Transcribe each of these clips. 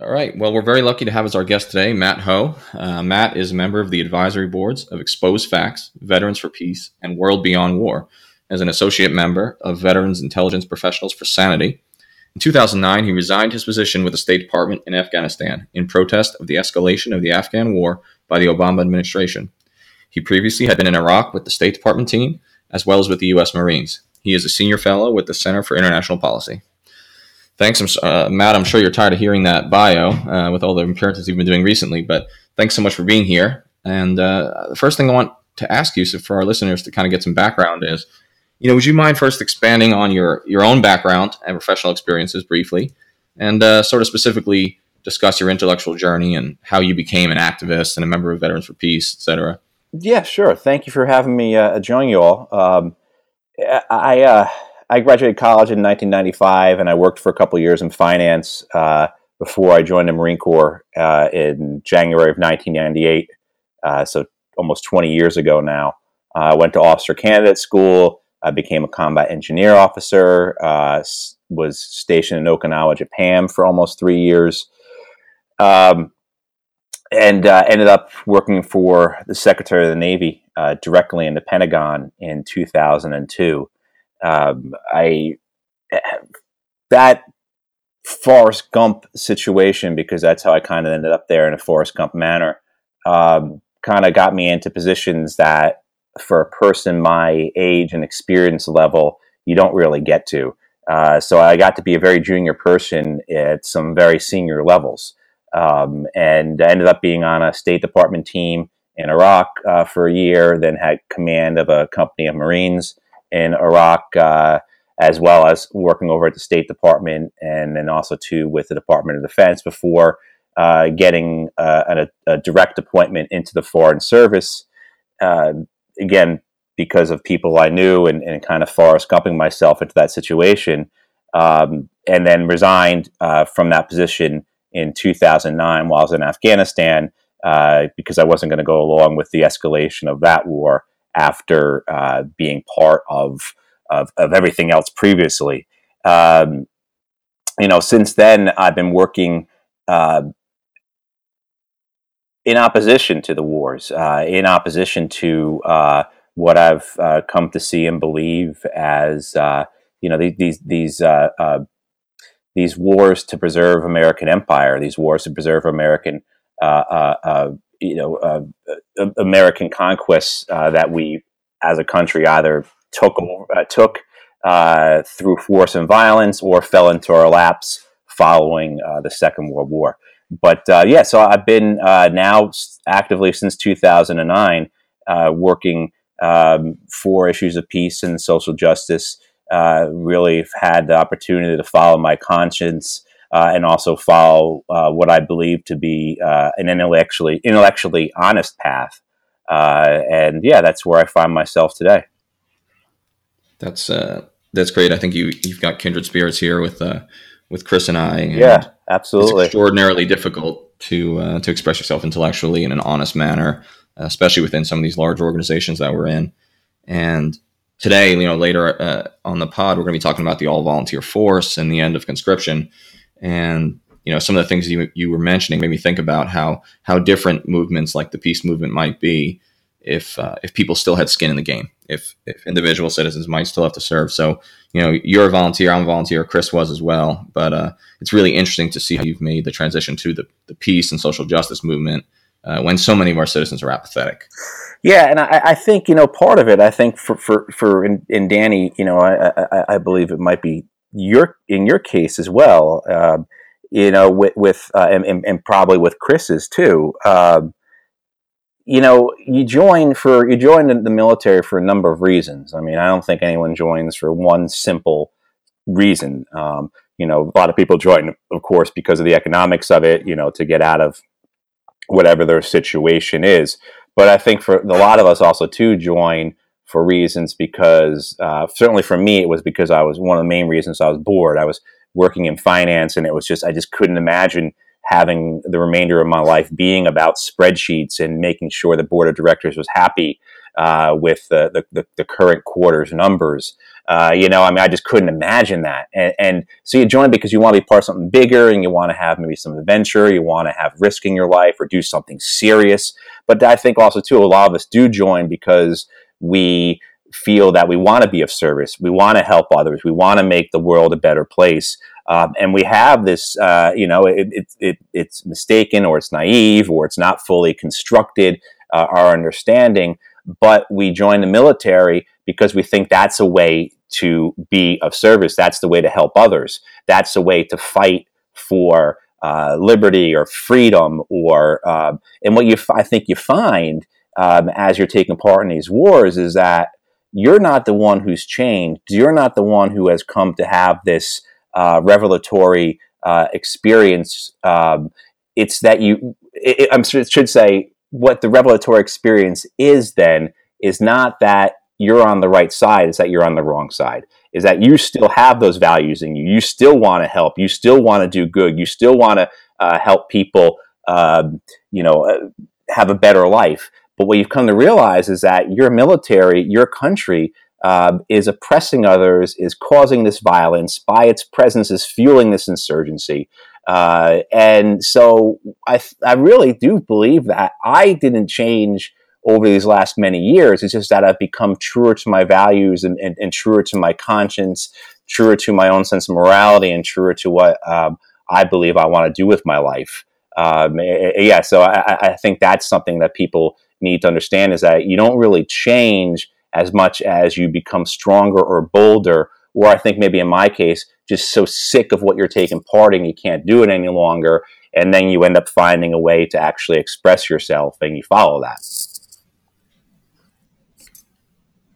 All right. Well, we're very lucky to have as our guest today Matt Hoh. Uh, Matt is a member of the advisory boards of ExposeFacts, Veterans for Peace, and World Beyond War. As an associate member of Veterans Intelligence Professionals for Sanity, in 2009, he resigned his position with the State Department in Afghanistan in protest of the escalation of the Afghan war by the Obama administration. He previously had been in Iraq with the State Department team, as well as with the U.S. Marines. He is a senior fellow with the Center for International Policy. Thanks, uh, Matt. I'm sure you're tired of hearing that bio uh, with all the appearances you've been doing recently, but thanks so much for being here. And uh, the first thing I want to ask you, so for our listeners to kind of get some background, is you know, would you mind first expanding on your your own background and professional experiences briefly, and uh, sort of specifically discuss your intellectual journey and how you became an activist and a member of Veterans for Peace, et cetera? Yeah, sure. Thank you for having me uh, join you all. Um, I uh, I graduated college in 1995, and I worked for a couple years in finance uh, before I joined the Marine Corps uh, in January of 1998. Uh, so almost 20 years ago now. I went to officer candidate school I became a combat engineer officer, uh, was stationed in Okinawa, Japan for almost three years, um, and uh, ended up working for the Secretary of the Navy uh, directly in the Pentagon in 2002. Um, I that Forrest Gump situation because that's how I kind of ended up there in a Forrest Gump manner. Um, kind of got me into positions that for a person my age and experience level, you don't really get to. Uh, so I got to be a very junior person at some very senior levels, um, and I ended up being on a State Department team in Iraq uh, for a year. Then had command of a company of Marines in Iraq, uh, as well as working over at the State Department, and then also too with the Department of Defense before uh, getting uh, a, a, direct appointment into the Foreign Service. Uh, again, because of people I knew and, and kind of Forrest Gumping myself into that situation, um, and then resigned uh, from that position in 2009 while I was in Afghanistan uh, because I wasn't going to go along with the escalation of that war after uh, being part of, of, of everything else previously. Um, you know, since then I've been working uh, in opposition to the wars, uh, in opposition to uh, what I've uh, come to see and believe as uh, you know these these uh, uh, these wars to preserve American empire, these wars to preserve American you know American conquests that we as a country either took took through force and violence or fell into our laps following the Second World War but uh, yeah, so I've been uh, now actively since 2009 uh, working um, for issues of peace and social justice. Uh, really had the opportunity to follow my conscience uh, and also follow uh, what I believe to be an intellectually intellectually honest path. and yeah, that's where I find myself today. That's that's great. I think you you've got kindred spirits here with with Chris and I. And yeah, absolutely. It's extraordinarily difficult to uh, to express yourself intellectually in an honest manner, especially within some of these large organizations that we're in. And today, you know, later uh, on the pod, we're going to be talking about the all volunteer force and the end of conscription. And you know, some of the things you you were mentioning made me think about how how different movements like the peace movement might be if uh, if people still had skin in the game, if if individual citizens might still have to serve. So you know, you're a volunteer, I'm a volunteer, Chris was as well. But uh, it's really interesting to see how you've made the transition to the the peace and social justice movement uh, when so many of our citizens are apathetic. Yeah, and I, I, think you know part of it. I think for for for in, in Danny, you know, I, I, I believe it might be your in your case as well. Um, you know, with with uh, and, and, and, probably with Chris's too. Um, you know, you join for you join the military for a number of reasons. I mean, I don't think anyone joins for one simple reason. Um, you know, a lot of people join, of course, because of the economics of it. You know, to get out of whatever their situation is. But I think for a lot of us also to join for reasons because uh, certainly for me it was because I was one of the main reasons I was bored. I was working in finance and it was just I just couldn't imagine having the remainder of my life being about spreadsheets and making sure the board of directors was happy uh, with the, the, the, current quarter's numbers. Uh, you know, I mean, I just couldn't imagine that. And, and, so you join because you want to be part of something bigger and you want to have maybe some adventure, you want to have risk in your life or do something serious. But I think also, too, a lot of us do join because we feel that we want to be of service, we want to help others, we want to make the world a better place. Um, and we have this, uh, you know, it, it, it, it's mistaken or it's naive or it's not fully constructed, uh, our understanding. But we join the military because we think that's a way to be of service. That's the way to help others. That's a way to fight for uh, liberty or freedom. Or um, and what you, I think, you find um, as you're taking part in these wars is that you're not the one who's changed. You're not the one who has come to have this uh, revelatory uh, experience. Um, it's that you, it, I'm should say, what the revelatory experience is then is not that you're on the right side, it's that you're on the wrong side. Is that you still have those values in you. You still want to help. You still want to do good. You still want to uh, help people, um, you know, uh, have a better life. But what you've come to realize is that your military, your country, uh, is oppressing others, is causing this violence by its presence, is fueling this insurgency. Uh, and so I, I really do believe that I didn't change over these last many years. It's just that I've become truer to my values and, and, and truer to my conscience, truer to my own sense of morality, and truer to what um, I believe I want to do with my life. Um, eh, eh, yeah, so I, I think that's something that people need to understand is that you don't really change as much as you become stronger or bolder, or I think maybe in my case, just so sick of what you're taking part in, you can't do it any longer. And then you end up finding a way to actually express yourself and you follow that.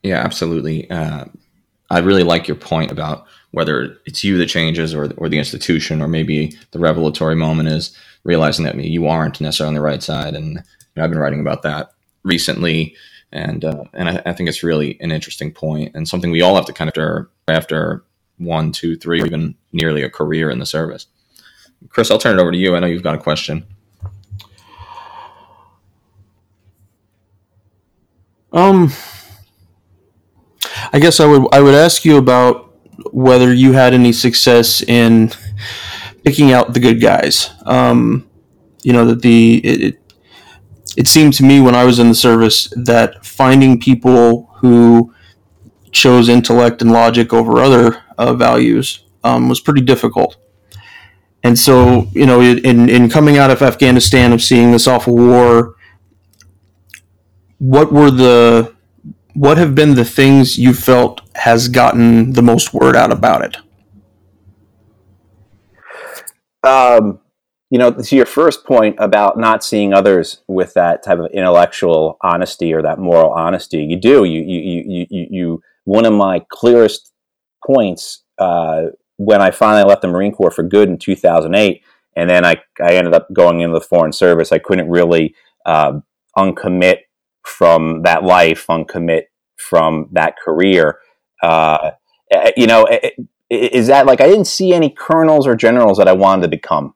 Yeah, absolutely. Uh, I really like your point about whether it's you that changes or, or the institution, or maybe the revelatory moment is realizing that you aren't necessarily on the right side. And you know, I've been writing about that recently and uh, and I, I, think it's really an interesting point and something we all have to kind of after after one, two, three, even nearly a career in the service. Chris, I'll turn it over to you. I know you've got a question. Um, I guess I would I would ask you about whether you had any success in picking out the good guys. Um, you know that the it, it seemed to me when I was in the service that finding people who chose intellect and logic over other uh, values um, was pretty difficult. And so, you know, in, in coming out of Afghanistan, of seeing this awful war, what were the, what have been the things you felt has gotten the most word out about it? Um, you know, to your first point about not seeing others with that type of intellectual honesty or that moral honesty, you do. You, you, you, you, you one of my clearest points uh, when I finally left the Marine Corps for good in 2008, and then I, I ended up going into the Foreign Service. I couldn't really uh, uncommit from that life, uncommit from that career. Uh, eh, you know, is that like I didn't see any colonels or generals that I wanted to become.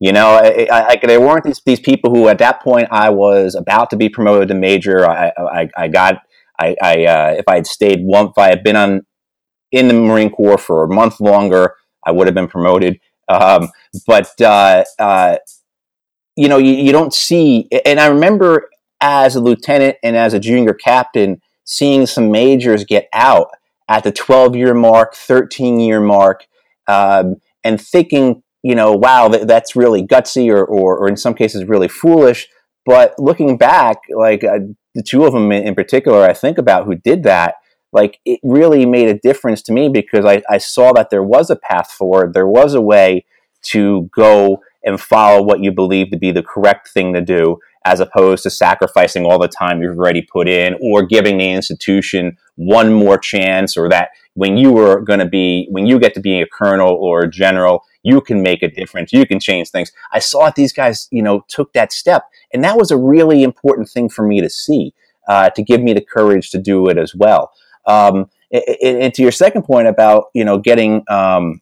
You know, I, I, I, there weren't these, these people who at that point I was about to be promoted to major. I, I, I got, I, I uh, if I had stayed one, if I had been on in the Marine Corps for a month longer, I would have been promoted. Um, but uh, uh, you know, you, you don't see. And I remember as a lieutenant and as a junior captain, seeing some majors get out at the 12 year mark, 13 year mark, um, and thinking you know, wow, that, that's really gutsy or, or, or, in some cases really foolish. But looking back, like uh, the two of them in, in, particular, I think about who did that, like it really made a difference to me because I, I saw that there was a path forward. There was a way to go and follow what you believe to be the correct thing to do as opposed to sacrificing all the time you've already put in or giving the institution one more chance or that when you were going to be when you get to be a colonel or a general you can make a difference you can change things i saw these guys you know took that step and that was a really important thing for me to see uh, to give me the courage to do it as well um, and, and, to your second point about you know getting um,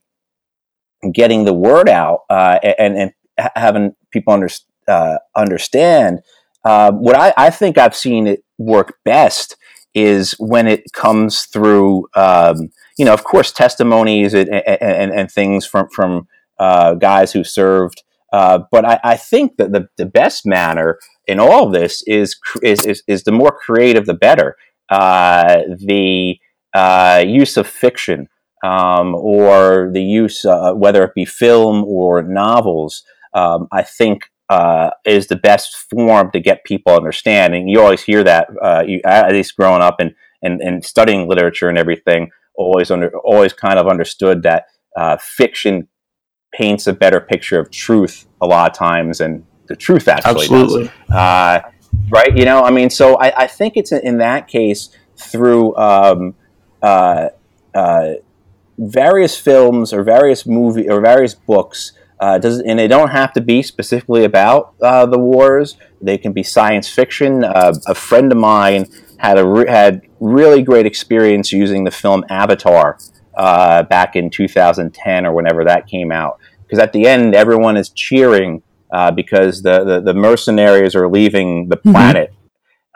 getting the word out uh, and, and having people understand uh, understand. Uh, what I, I, think I've seen it work best is when it comes through, um, you know, of course, testimonies and, and, and things from from uh, guys who served. Uh, but I, I, think that the, the best manner in all this is, is, is, is the more creative, the better. Uh, the uh, use of fiction um, or the use, uh, whether it be film or novels, um, I think uh, is the best form to get people understanding. You always hear that, uh, you, at least growing up and, and, and studying literature and everything, always under, always kind of understood that uh, fiction paints a better picture of truth a lot of times and the truth actually Absolutely. does. Uh, right? You know, I mean, so I, I think it's in that case through um, uh, uh, various films or various movie or various books uh, does, and they don't have to be specifically about uh, the wars. They can be science fiction. Uh, a friend of mine had a re- had really great experience using the film Avatar uh, back in 2010 or whenever that came out. Because at the end, everyone is cheering uh, because the, the, the mercenaries are leaving the mm-hmm. planet,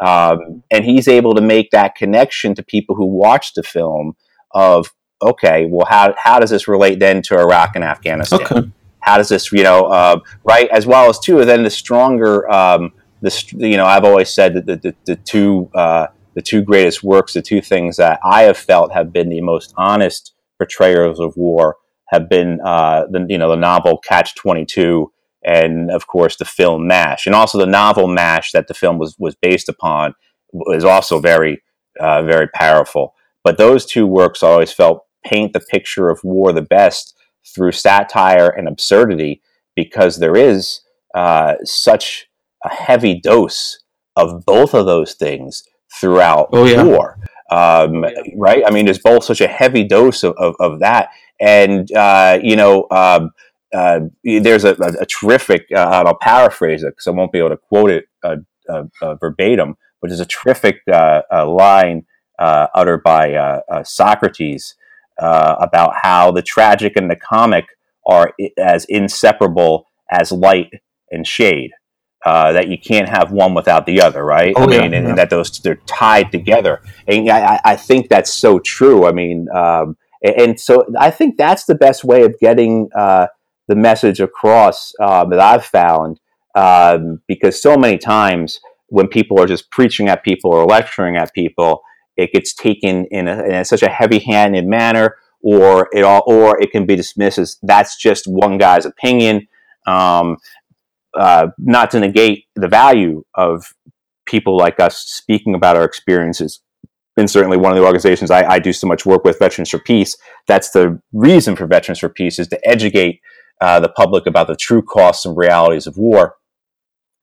mm-hmm. um, and he's able to make that connection to people who watch the film of okay, well, how how does this relate then to Iraq and Afghanistan? Okay how does this, you know, uh, right? As well as too, then the stronger, um, the you know, I've always said that the, the, the two uh, the two greatest works, the two things that I have felt have been the most honest portrayals of war have been uh, the you know the novel Catch Twenty Two and of course the film Mash, and also the novel Mash that the film was was based upon is also very uh, very powerful. But those two works I always felt paint the picture of war the best through satire and absurdity because there is uh, such a heavy dose of both of those things throughout oh, yeah. war. Um, right? I mean, there's both such a heavy dose of, of, of that. And, uh, you know, um, uh, there's a, a, a terrific, uh, I'll paraphrase it because I won't be able to quote it uh, uh, verbatim, but there's a terrific line uttered by Socrates uh, about how the tragic and the comic are as inseparable as light and shade. Uh, that you can't have one without the other, right? Oh, I mean, yeah, and, yeah. that those they're tied together, and I, I think that's so true. I mean, um, and so I think that's the best way of getting uh, the message across um, that I've found, um, because so many times when people are just preaching at people or lecturing at people, it gets taken in, a, in a, such a heavy-handed manner, or it all, or it can be dismissed as that's just one guy's opinion. Um, uh, not to negate the value of people like us speaking about our experiences. And certainly, one of the organizations I, I do so much work with, Veterans for Peace, that's the reason for Veterans for Peace is to educate uh, the public about the true costs and realities of war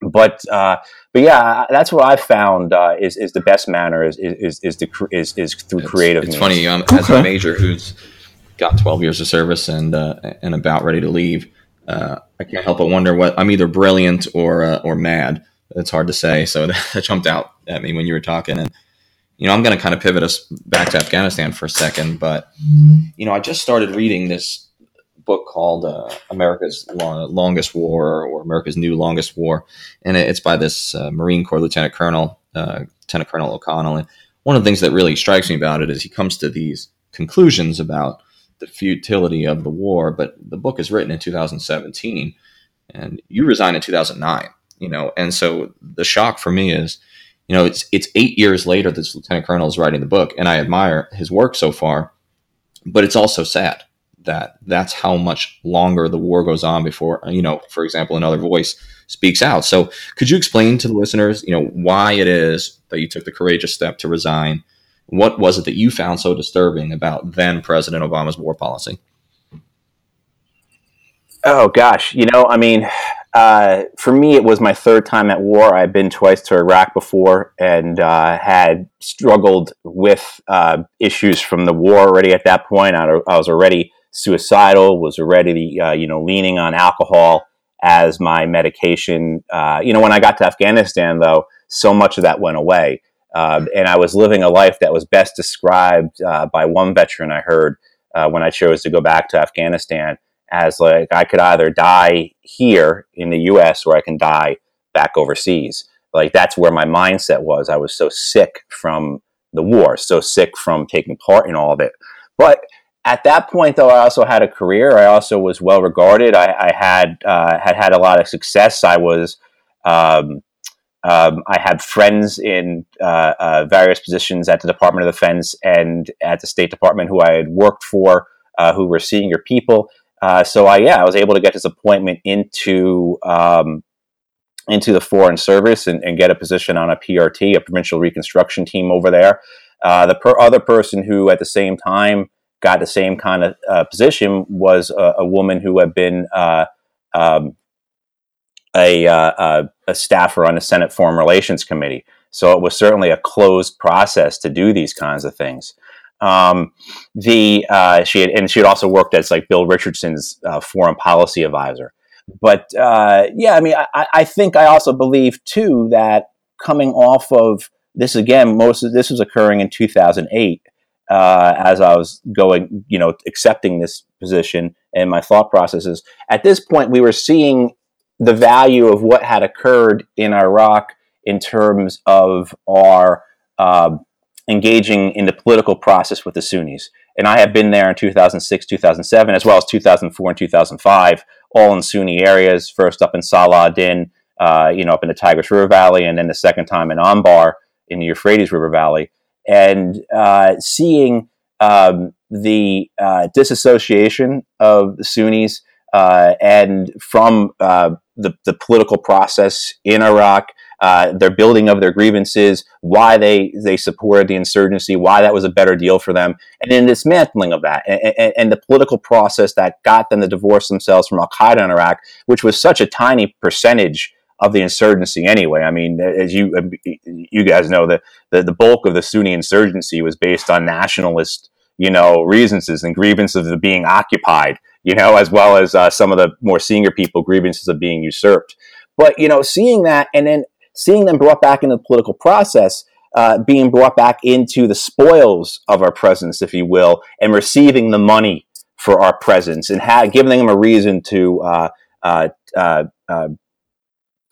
but uh, but yeah, that's what I've found uh, is is the best manner is is is, the, is, is through it's, creative. It's means. funny um, okay. as a major who's got 12 years of service and uh, and about ready to leave. Uh, I can't help but wonder what I'm either brilliant or uh, or mad. It's hard to say. So that jumped out at me when you were talking, and you know I'm going to kind of pivot us back to Afghanistan for a second. But you know I just started reading this book called uh, America's Longest War or America's New Longest War, and it's by this uh, Marine Corps Lieutenant Colonel, uh, Lieutenant Colonel O'Connell. And one of the things that really strikes me about it is he comes to these conclusions about the futility of the war. But the book is written in 2017, and you resigned in 2009. You know, and so the shock for me is, you know, it's it's eight years later this Lieutenant Colonel is writing the book, and I admire his work so far, but it's also sad that that's how much longer the war goes on before you know for example another voice speaks out so could you explain to the listeners you know why it is that you took the courageous step to resign what was it that you found so disturbing about then president obama's war policy oh gosh you know i mean uh, for me it was my third time at war i've been twice to iraq before and uh, had struggled with uh, issues from the war already at that point I, I was already suicidal, was already, uh, you know, leaning on alcohol as my medication. Uh, you know, when I got to Afghanistan, though, so much of that went away. Uh, and I was living a life that was best described uh, by one veteran I heard uh, when I chose to go back to Afghanistan as like I could either die here in the U.S. or I can die back overseas. Like that's where my mindset was. I was so sick from the war, so sick from taking part in all of it. But at that point, though, I also had a career. I also was well regarded. I, I had uh, had had a lot of success. I was um, um, I had friends in uh, uh, various positions at the Department of Defense and at the State Department who I had worked for, uh, who were senior people. Uh, so I yeah, I was able to get this appointment into um, into the Foreign Service and, and, get a position on a PRT, a Provincial Reconstruction Team over there. Uh, the per- other person who, at the same time, got the same kind of uh, position was a, a, woman who had been um, a, uh, a, staffer on the Senate Foreign Relations Committee. So it was certainly a closed process to do these kinds of things. Um, the uh, she had, and she had also worked as like Bill Richardson's uh, foreign policy advisor. But uh, yeah, I mean, I, I, think I also believe too that coming off of this again, most of this was occurring in 2008. Uh, as I was going, you know, accepting this position and my thought processes. At this point, we were seeing the value of what had occurred in Iraq in terms of our uh, engaging in the political process with the Sunnis. And I have been there in 2006, 2007, as well as 2004 and 2005, all in Sunni areas. First up in Salah Din, uh, you know, up in the Tigris River Valley, and then the second time in Anbar in the Euphrates River Valley, and uh, seeing um, the uh, disassociation of the Sunnis uh, and from uh, the, the political process in Iraq, uh, their building of their grievances, why they, they supported the insurgency, why that was a better deal for them, and then dismantling of that, and, and, and, the political process that got them to divorce themselves from Al Qaeda in Iraq, which was such a tiny percentage of the insurgency anyway. I mean, as you you guys know, the, the, the bulk of the Sunni insurgency was based on nationalist, you know, reasons and grievances of being occupied you know, as well as uh, some of the more senior people grievances of being usurped. But you know, seeing that and then seeing them brought back into the political process, uh, being brought back into the spoils of our presence, if you will, and receiving the money for our presence and ha- giving them a reason to uh, uh, uh, uh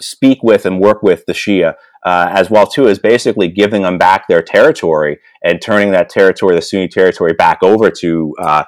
speak with and work with the Shia, uh, as well too as basically giving them back their territory and turning that territory, the Sunni territory, back over to uh,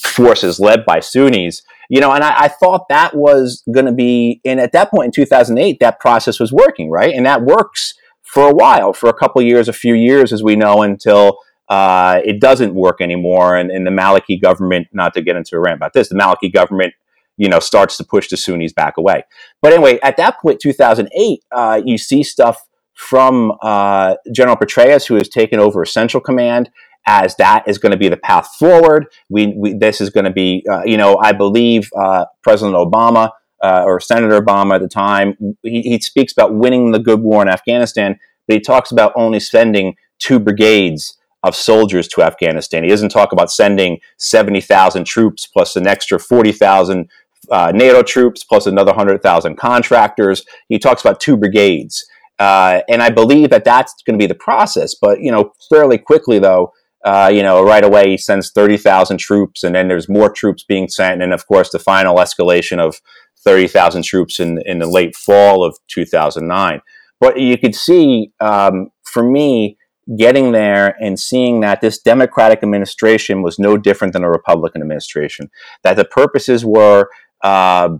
forces led by Sunnis. You know, and I, I thought that was going to be, and at that point in 2008, that process was working, right? And that works for a while, for a couple years, a few years, as we know, until uh, it doesn't work anymore. And, and the Maliki government, not to get into a rant about this, the Maliki government you know, starts to push the Sunnis back away. But anyway, at that point, 2008, uh, you see stuff from uh, General Petraeus, who has taken over Central Command, as that is going to be the path forward. We, we this is going to be, uh, you know, I believe uh, President Obama uh, or Senator Obama at the time, he, he speaks about winning the good war in Afghanistan, but he talks about only sending two brigades of soldiers to Afghanistan. He doesn't talk about sending 70,000 troops plus an extra 40,000 uh, NATO troops plus another 100,000 contractors. He talks about two brigades. Uh, and I believe that that's going to be the process. But, you know, fairly quickly, though, uh, you know, right away he sends 30,000 troops, and then there's more troops being sent. And of course, the final escalation of 30,000 troops in, in the late fall of 2009. But you could see, um, for me, getting there and seeing that this Democratic administration was no different than a Republican administration, that the purposes were uh,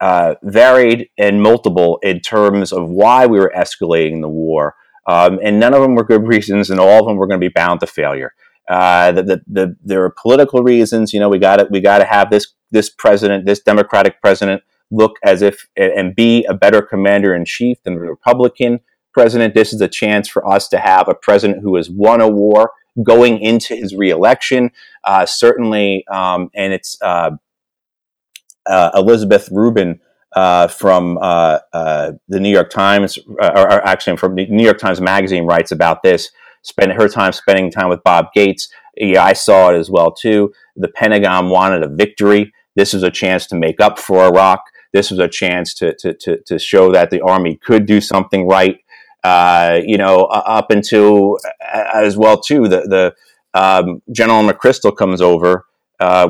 uh, varied and multiple in terms of why we were escalating the war. Um, and none of them were good reasons, and all of them were going to be bound to failure. Uh, the, the, the, there are political reasons. You know, we got to we got to have this this president, this Democratic president, look as if and be a better commander in chief than the Republican president. This is a chance for us to have a president who has won a war going into his reelection. Uh, certainly, um, and it's uh, Elizabeth Rubin uh, from uh, uh, the New York Times, uh, or, or, actually from the New York Times Magazine, writes about this. Spend her time spending time with Bob Gates. Yeah, I saw it as well too. The Pentagon wanted a victory. This was a chance to make up for Iraq. This was a chance to to to, to show that the army could do something right. Uh, you know, up until as well too. The the um, General McChrystal comes over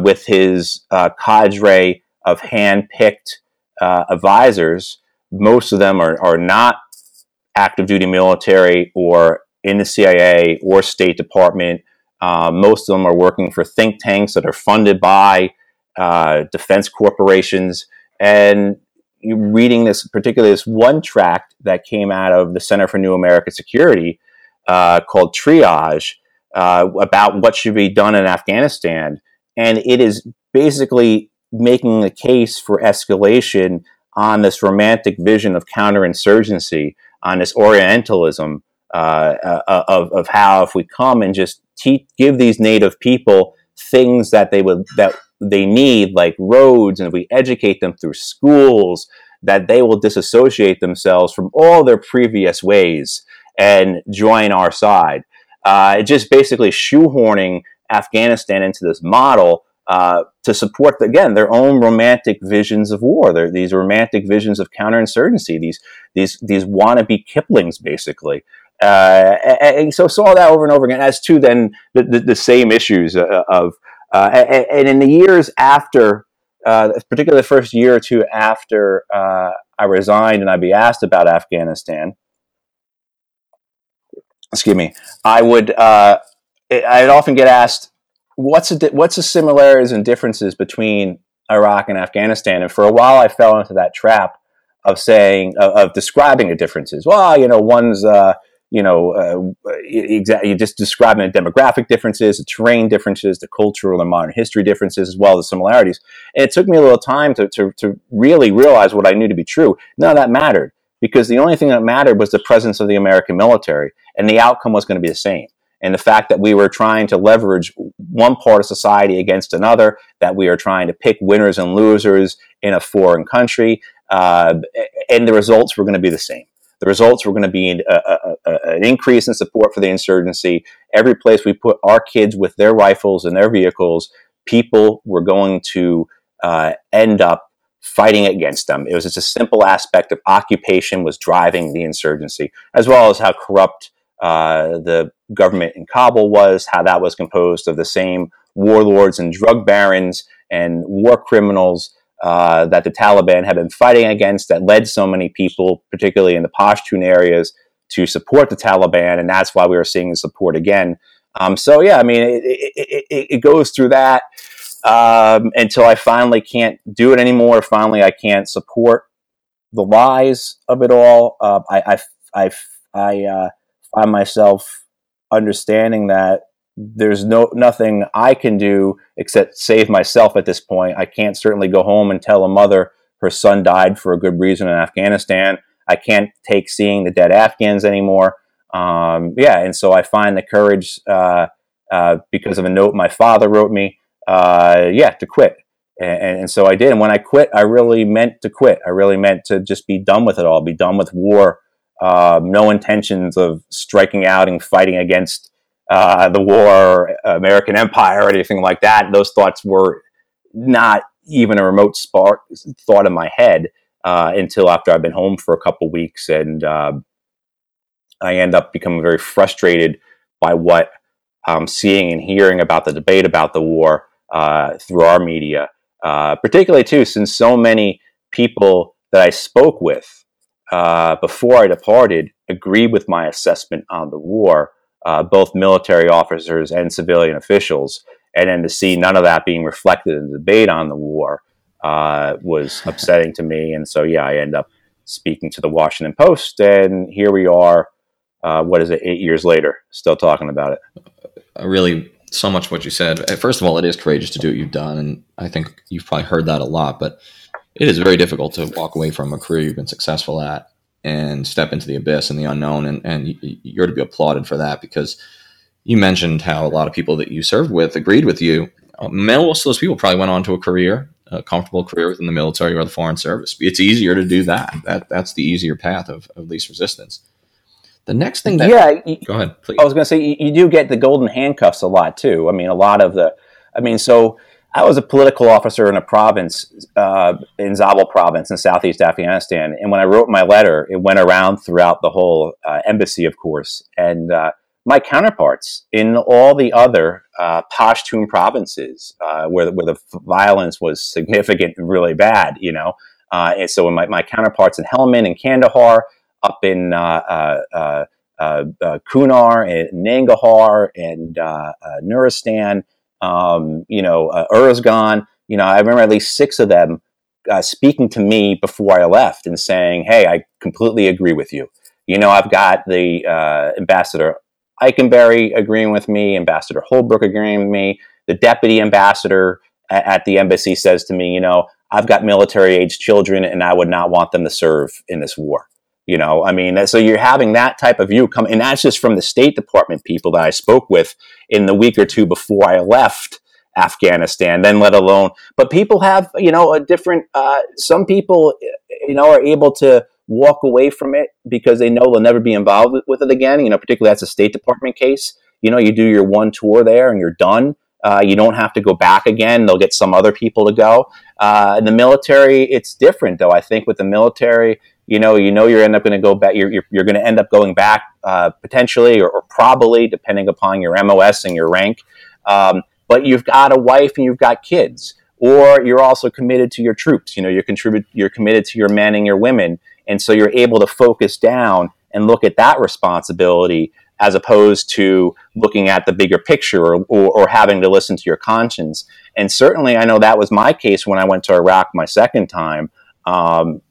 with his cadre of hand-picked uh, advisors. Most of them are, are not active duty military or in the CIA or State Department. Uh, most of them are working for think tanks that are funded by uh, defense corporations. And reading this, particularly this one tract that came out of the Center for New American Security uh, called Triage uh, about what should be done in Afghanistan. And it is basically making the case for escalation on this romantic vision of counterinsurgency, on this Orientalism uh, uh, of, of how if we come and just give these native people things that they would that they need, like roads, and if we educate them through schools, that they will disassociate themselves from all their previous ways and join our side. Uh, just basically shoehorning Afghanistan into this model uh, to support, again, their own romantic visions of war. They're, these romantic visions of counterinsurgency. These these these wannabe Kiplings, basically. Uh, and, and, so saw that over and over again. As to then the, the, the same issues uh, of uh, and, and, in the years after, uh, particularly the first year or two after I resigned, and I'd be asked about Afghanistan. Excuse me. I would. I'd often get asked, what's the what's the similarities and differences between Iraq and Afghanistan? And for a while, I fell into that trap of saying of, of describing the differences. Well, you know, one's uh, you know uh, exactly just describing the demographic differences, the terrain differences, the cultural and modern history differences, as well as the similarities. And it took me a little time to, to, to really realize what I knew to be true. None of that mattered because the only thing that mattered was the presence of the American military, and the outcome was going to be the same and the fact that we were trying to leverage one part of society against another, that we are trying to pick winners and losers in a foreign country, uh, and the results were going to be the same. The results were going to be a, a, a, an increase in support for the insurgency. Every place we put our kids with their rifles and their vehicles, people were going to uh, end up fighting against them. It was just a simple aspect of occupation was driving the insurgency, as well as how corrupt uh, the government in Kabul was, how that was composed of the same warlords and drug barons and war criminals uh, that the Taliban had been fighting against that led so many people, particularly in the Pashtun areas, to support the Taliban. And that's why we were seeing the support again. Um, so, yeah, I mean, it, it, it, it goes through that um, until I finally can't do it anymore. Finally, I can't support the lies of it all. Uh, I, I, I, I uh, find myself understanding that there's no nothing I can do except save myself at this point. I can't certainly go home and tell a mother her son died for a good reason in Afghanistan. I can't take seeing the dead Afghans anymore. Um, yeah, and so I find the courage uh, uh, because of a note my father wrote me. Uh, yeah, to quit, and, and, so I did. And when I quit, I really meant to quit. I really meant to just be done with it all, be done with war, um, no intentions of striking out and fighting against uh, the war, American empire, or anything like that. Those thoughts were not even a remote spark thought in my head uh, until after I've been home for a couple weeks, and uh, I end up becoming very frustrated by what I'm seeing and hearing about the debate about the war uh, through our media, uh, particularly too, since so many people that I spoke with uh, before I departed, agreed with my assessment on the war, uh, both military officers and civilian officials. And then to see none of that being reflected in the debate on the war uh, was upsetting to me. And so, yeah, I end up speaking to the Washington Post, and here we are. Uh, what is it? Eight years later, still talking about it. Uh, really, so much what you said. First of all, it is courageous to do what you've done, and I think you've probably heard that a lot. But it is very difficult to walk away from a career you've been successful at and step into the abyss and the unknown. And, and you're to be applauded for that because you mentioned how a lot of people that you served with agreed with you. Uh, most of those people probably went on to a career, a comfortable career within the military or the foreign service. It's easier to do that. That that's the easier path of, of least resistance. The next thing that yeah, go ahead. Please. I was going to say you, you do get the golden handcuffs a lot too. I mean, a lot of the, I mean, so I was a political officer in a province uh, in Zabul province in southeast Afghanistan. And when I wrote my letter, it went around throughout the whole uh, embassy, of course. And uh, my counterparts in all the other uh, Pashtun provinces uh, where, where the violence was significant and really bad, you know. Uh, and so my, my counterparts in Helmand and Kandahar, up in Kunar and Nangarhar and Nuristan, um, you know, uh. You know, I remember at least six of them uh, speaking to me before I left and saying, "Hey, I completely agree with you." You know, I've got the uh, ambassador Eikenberry agreeing with me, Ambassador Holbrooke agreeing with me, the deputy ambassador at, at the embassy says to me, "You know, I've got military age children, and I would not want them to serve in this war." You know, I mean, so you're having that type of view come, and that's just from the State Department people that I spoke with in the week or two before I left Afghanistan. Then, let alone, but people have, you know, a different. Uh, some people, you know, are able to walk away from it because they know they'll never be involved with, it again. You know, particularly that's a State Department case. You know, you do your one tour there and you're done. Uh, you don't have to go back again. They'll get some other people to go. Uh, in the military, it's different, though. I think with the military, you know, you know, you're end up going to go back. You're, you're, you're going to end up going back uh, potentially or, or, probably, depending upon your MOS and your rank. Um, but you've got a wife and you've got kids, or you're also committed to your troops. You know, you're contribute, you're committed to your men and your women, and so you're able to focus down and look at that responsibility as opposed to looking at the bigger picture or, or, or, having to listen to your conscience. And certainly, I know that was my case when I went to Iraq my second time. Um,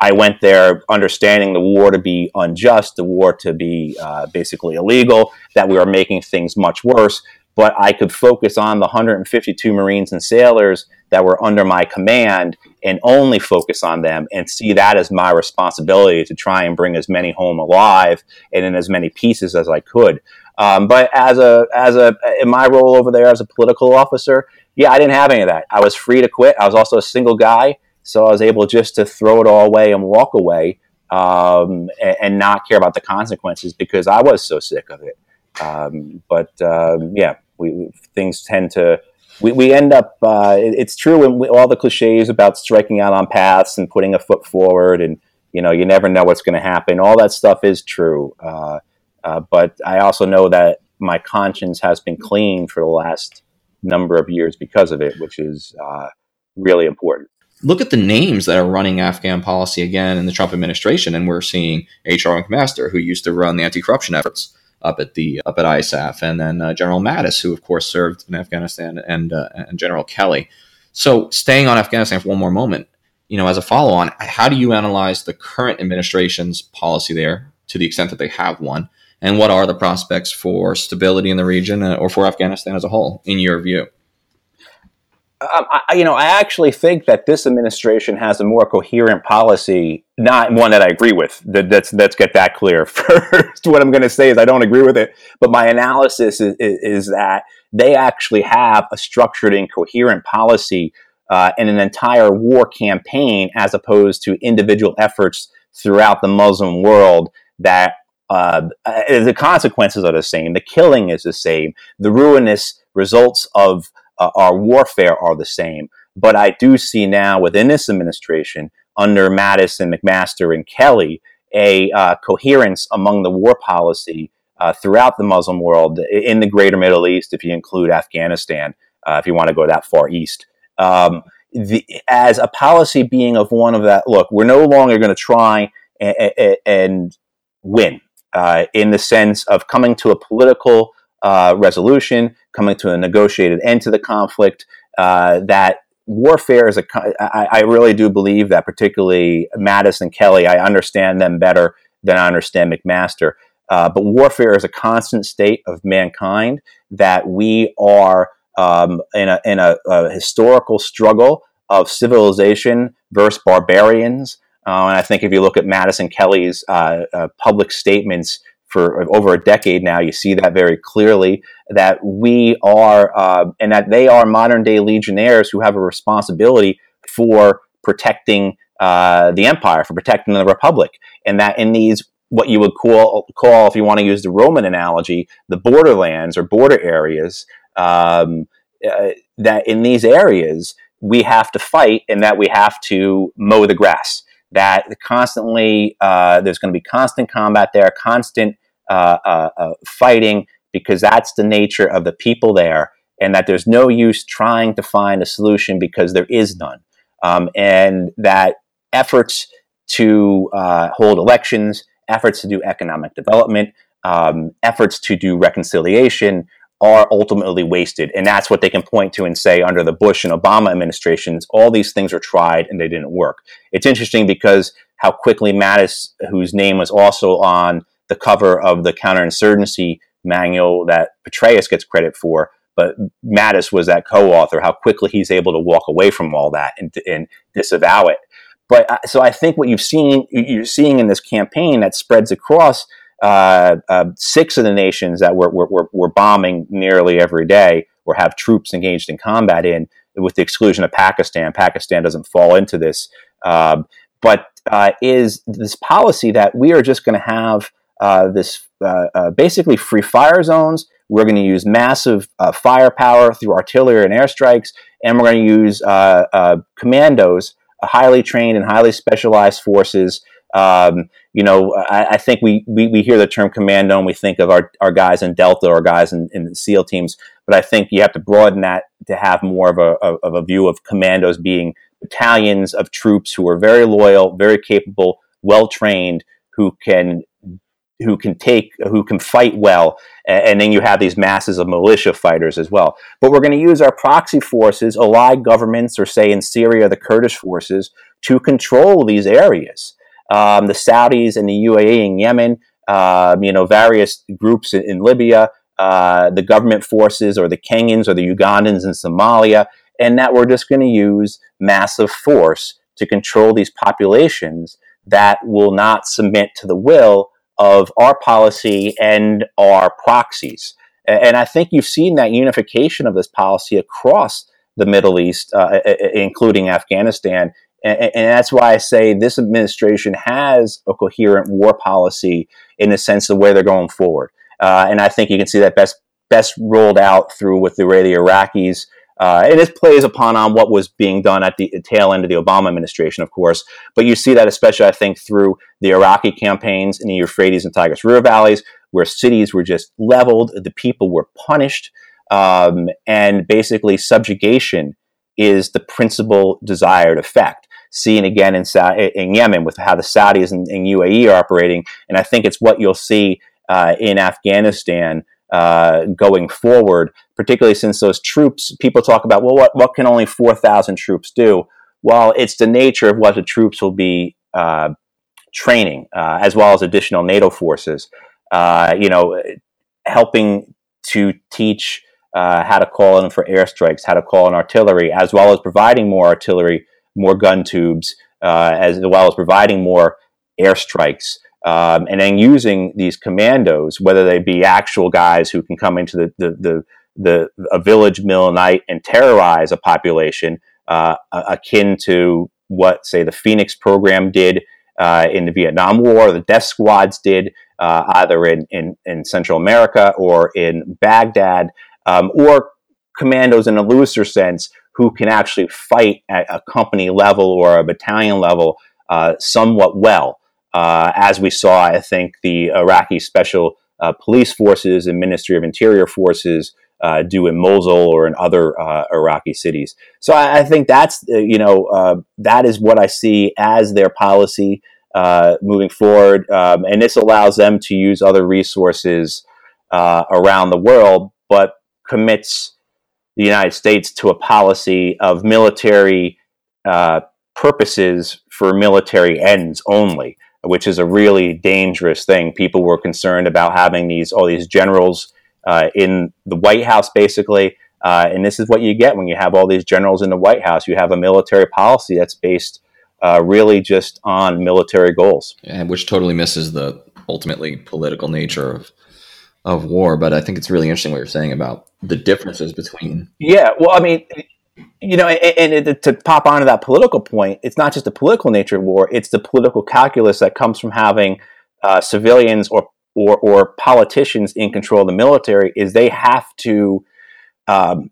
I went there understanding the war to be unjust, the war to be uh, basically illegal, that we were making things much worse. But I could focus on the 152 Marines and sailors that were under my command and only focus on them and see that as my responsibility to try and bring as many home alive and in as many pieces as I could. Um, but as a as a in my role over there as a political officer, yeah, I didn't have any of that. I was free to quit. I was also a single guy, so I was able just to throw it all away and walk away um, and, and, not care about the consequences because I was so sick of it. Um, but um, yeah, we, we, things tend to we, we end up uh, it, it's true we, all the cliches about striking out on paths and putting a foot forward and you know you never know what's going to happen all that stuff is true uh, uh, but i also know that my conscience has been clean for the last number of years because of it which is uh, really important look at the names that are running afghan policy again in the trump administration and we're seeing hr mcmaster who used to run the anti-corruption efforts up at the up at ISAF, and then uh, General Mattis, who of course served in Afghanistan, and uh, and General Kelly. So, staying on Afghanistan for one more moment, you know, as a follow on, how do you analyze the current administration's policy there, to the extent that they have one, and what are the prospects for stability in the region uh, or for Afghanistan as a whole, in your view? Um, I, you know, I actually think that this administration has a more coherent policy, not one that I agree with. That, let's let's get that clear first. what I'm going to say is I don't agree with it, but my analysis is, is, is that they actually have a structured and coherent policy uh, and an entire war campaign, as opposed to individual efforts throughout the Muslim world that uh, uh the consequences are the same. The killing is the same. The ruinous results of uh, our warfare are the same. But I do see now within this administration, under Mattis and McMaster and Kelly, a uh, coherence among the war policy uh, throughout the Muslim world, in the greater Middle East, if you include Afghanistan, uh, if you want to go that far east. Um, the, as a policy being of one of that, look, we're no longer going to try and, and win uh, in the sense of coming to a political uh, resolution, coming to a negotiated end to the conflict. Uh, that warfare is a. I, I really do believe that, particularly Mattis and Kelly, I understand them better than I understand McMaster. Uh, but warfare is a constant state of mankind that we are um, in, a, in a, a, historical struggle of civilization versus barbarians. Uh, and I think if you look at Mattis and Kelly's uh, uh public statements for over a decade now. You see that very clearly that we are, uh, and that they are modern day legionnaires who have a responsibility for protecting uh, the empire, for protecting the republic, and that in these what you would call call, if you want to use the Roman analogy, the borderlands or border areas. Um, uh, that in these areas we have to fight, and that we have to mow the grass that constantly uh, there's going to be constant combat there, constant uh, uh, uh, fighting, because that's the nature of the people there, and that there's no use trying to find a solution because there is none. Um, and that efforts to uh, hold elections, efforts to do economic development, um, efforts to do reconciliation are ultimately wasted. And that's what they can point to and say under the Bush and Obama administrations, all these things were tried and they didn't work. It's interesting because how quickly Mattis, whose name was also on the cover of the counterinsurgency manual that Petraeus gets credit for, but Mattis was that co-author, how quickly he's able to walk away from all that and, and disavow it. But so I think what you've seen, you're seeing in this campaign that spreads across uh, uh, six of the nations that we're, we're, we're, bombing nearly every day or have troops engaged in combat in, with the exclusion of Pakistan. Pakistan doesn't fall into this. Um, but uh, is this policy that we are just going to have uh, this uh, uh, basically free fire zones. We're going to use massive firepower through artillery and airstrikes, and we're going to use commandos, highly trained and highly specialized forces um, you know, I, I think we, we, we, hear the term commando and we think of our, our guys in Delta or guys in, in the SEAL teams, but I think you have to broaden that to have more of a, of a view of commandos being battalions of troops who are very loyal, very capable, well trained, who can who can take who can fight well and then you have these masses of militia fighters as well. But we're going to use our proxy forces allied governments or say in syria the kurdish forces to control these areas um, the Saudis and the UAE in Yemen, um, you know, various groups in, in Libya, uh, the government forces or the Kenyans or the Ugandans in Somalia, and that we're just going to use massive force to control these populations that will not submit to the will of our policy and our proxies. And I think you've seen that unification of this policy across the Middle East, uh, including Afghanistan, and, and, that's why I say this administration has a coherent war policy in the sense of where they're going forward. Uh, and I think you can see that best best rolled out through with the way the Iraqis. Uh, and this plays upon on what was being done at the tail end of the Obama administration, of course. But you see that especially, I think, through the Iraqi campaigns in the Euphrates and Tigris River valleys, where cities were just leveled, the people were punished, um, and basically subjugation is the principal desired effect seen again in, in Yemen with how the Saudis and, and, UAE are operating. And I think it's what you'll see uh, in Afghanistan uh, going forward, particularly since those troops, people talk about, well, what, what can only 4,000 troops do? Well, it's the nature of what the troops will be uh, training, uh, as well as additional NATO forces. Uh, you know, helping to teach uh, how to call in for airstrikes, how to call in artillery, as well as providing more artillery more gun tubes, uh, as well as providing more airstrikes. Um, and then using these commandos, whether they be actual guys who can come into the, the, the, the a village mill night and terrorize a population, uh, akin to what, say, the Phoenix program did uh, in the Vietnam War, the death squads did uh, either in, in, in, Central America or in Baghdad, um, or commandos in a looser sense who can actually fight at a company level or a battalion level uh, somewhat well. Uh, as we saw, I think the Iraqi special uh, police forces and Ministry of Interior forces uh, do in Mosul or in other uh, Iraqi cities. So I, I think that's uh, you know that is what I see as their policy moving forward, um, and this allows them to use other resources around the world, but commits the United States to a policy of military uh, purposes for military ends only, which is a really dangerous thing. People were concerned about having these all these generals uh, in the White House, basically. Uh, and this is what you get when you have all these generals in the White House. You have a military policy that's based uh, really just on military goals, and which totally misses the ultimately political nature of of war. But I think it's really interesting what you're saying about the differences between. Yeah, well, I mean, you know, and, and, to pop onto that political point, it's not just the political nature of war; it's the political calculus that comes from having uh, civilians or, or or politicians in control of the military. Is they have to. Um,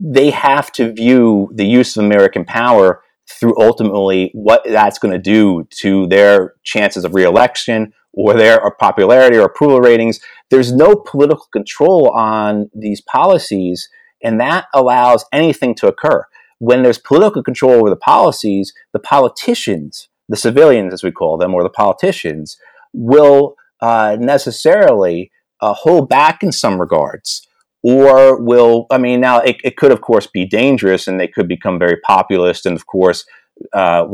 they have to view the use of American power through ultimately what that's going to do to their chances of reelection or their popularity or approval ratings. There's no political control on these policies, and that allows anything to occur. When there's political control over the policies, the politicians, the civilians as we call them, or the politicians, will uh, necessarily uh, hold back in some regards or will i mean now it, it, could of course be dangerous and they could become very populist and of course uh,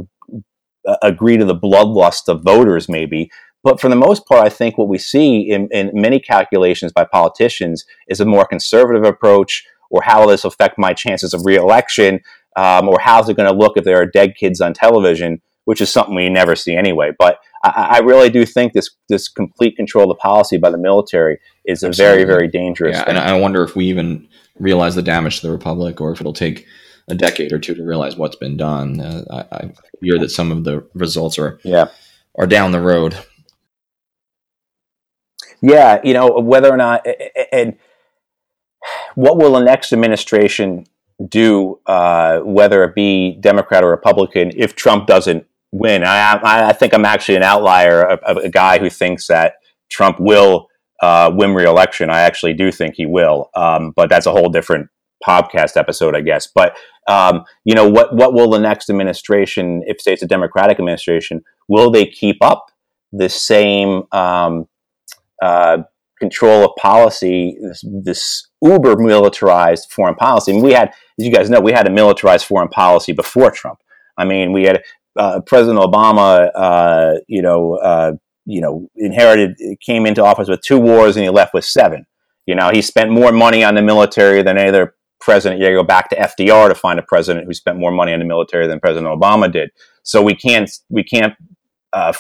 agree to the bloodlust of voters maybe. But for the most part i think what we see in, in many calculations by politicians is a more conservative approach or how will this affect my chances of reelection um, or how's it going to look if there are dead kids on television which is something we never see anyway but I, I, really do think this this complete control of the policy by the military is a very very dangerous. Yeah, thing. and I wonder if we even realize the damage to the republic, or if it'll take a decade or two to realize what's been done. Uh, I, I fear that some of the results are yeah are down the road. Yeah, you know whether or not and what will the next administration do, uh, whether it be Democrat or Republican, if Trump doesn't win. I, I think I'm actually an outlier, a, a guy who thinks that Trump will uh, win re-election. I actually do think he will, um, but that's a whole different podcast episode, I guess. But um, you know, what what will the next administration, if say it's a Democratic administration, will they keep up the same um, uh, control of policy, this, this uber militarized foreign policy? And we had, as you guys know, we had a militarized foreign policy before Trump. I mean, we had uh, President Obama, uh, you know, uh, you know, inherited, came into office with two wars, and he left with seven. You know, he spent more money on the military than any other president. You go back to FDR to find a president who spent more money on the military than President Obama did. So we can't we can't uh,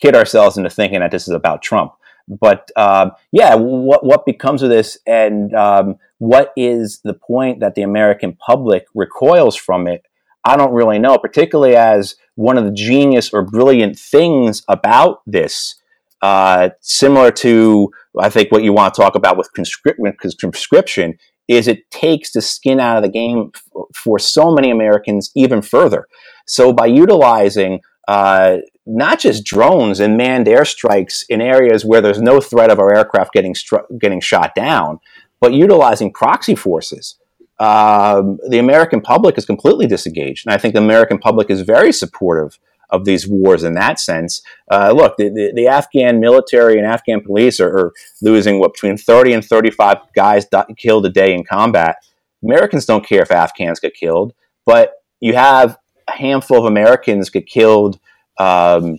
kid ourselves into thinking that this is about Trump. But um, yeah, what what becomes of this, and um, what is the point that the American public recoils from it? I don't really know, particularly as one of the genius or brilliant things about this, uh, similar to, I think, what you want to talk about with conscription, is it takes the skin out of the game for so many Americans even further. So by utilizing uh, not just drones and manned airstrikes in areas where there's no threat of our aircraft getting stru- getting shot down, but utilizing proxy forces um, the American public is completely disengaged. And I think the American public is very supportive of these wars in that sense. Uh, look, the, the, the, Afghan military and Afghan police are, are, losing what between 30 and 35 guys killed a day in combat. Americans don't care if Afghans get killed, but you have a handful of Americans get killed um,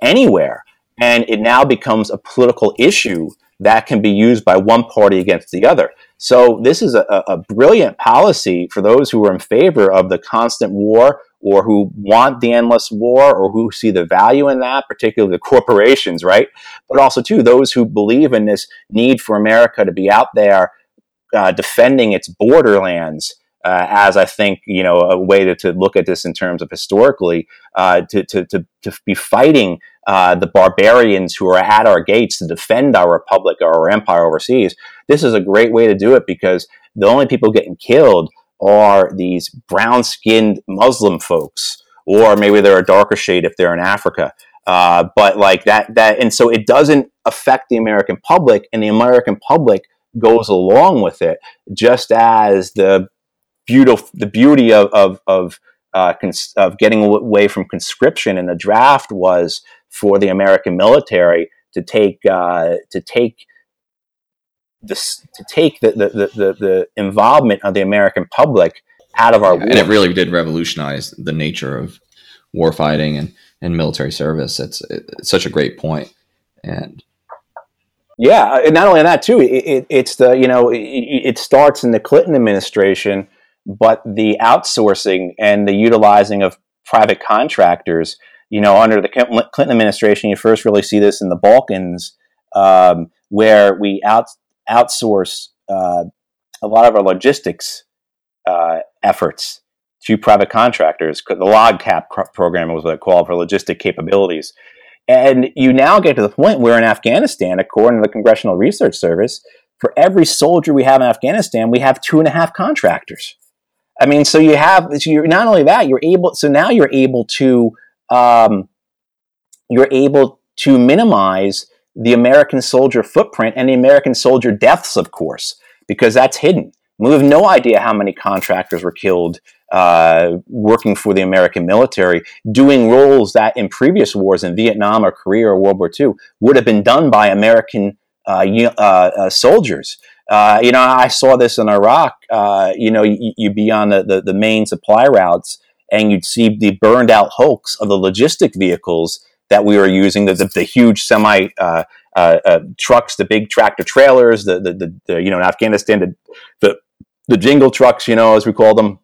anywhere. And it now becomes a political issue that can be used by one party against the other. So this is a, a, brilliant policy for those who are in favor of the constant war or who want the endless war or who see the value in that, particularly the corporations, right? But also too those who believe in this need for America to be out there uh, defending its borderlands. Uh, as I think, you know, a way to, to, look at this in terms of historically, uh, to, to, to, to, be fighting uh, the barbarians who are at our gates to defend our republic or our empire overseas this is a great way to do it because the only people getting killed are these brown skinned Muslim folks, or maybe they're a darker shade if they're in Africa. Uh, but like that, that, and so it doesn't affect the American public, and the American public goes along with it, just as the beautiful, the beauty of of of, uh, cons- of getting away from conscription and the draft was for the American military to take uh, to take this, to take the, the, the, the, involvement of the American public out of our yeah, And it really did revolutionize the nature of warfighting and, and military service. It's, it's such a great point. And yeah, and not only that too, it, it, it's the you know it, it, starts in the Clinton administration, but the outsourcing and the utilizing of private contractors. You know, under the Clinton administration, you first really see this in the Balkans, um, where we out outsource uh, a lot of our logistics uh, efforts to private contractors. The LOGCAP program was what it called for logistic capabilities. And you now get to the point where in Afghanistan, according to the Congressional Research Service, for every soldier we have in Afghanistan, we have two and a half contractors. I mean, so you have so you're not only that you're able. So now you're able to um, you're able to minimize the American soldier footprint and the American soldier deaths, of course, because that's hidden. We have no idea how many contractors were killed uh, working for the American military, doing roles that in previous wars in Vietnam or Korea or World War II would have been done by American uh, uh, uh, soldiers. Uh, you know, I saw this in Iraq. Uh, you know, you, would be on the, the, the, main supply routes and you'd see the burned out hulks of the logistic vehicles that we were using, the, the, the huge semi uh, trucks, the big tractor trailers, the, the, the, you know, in Afghanistan, the, the, the jingle trucks, you know, as we call them,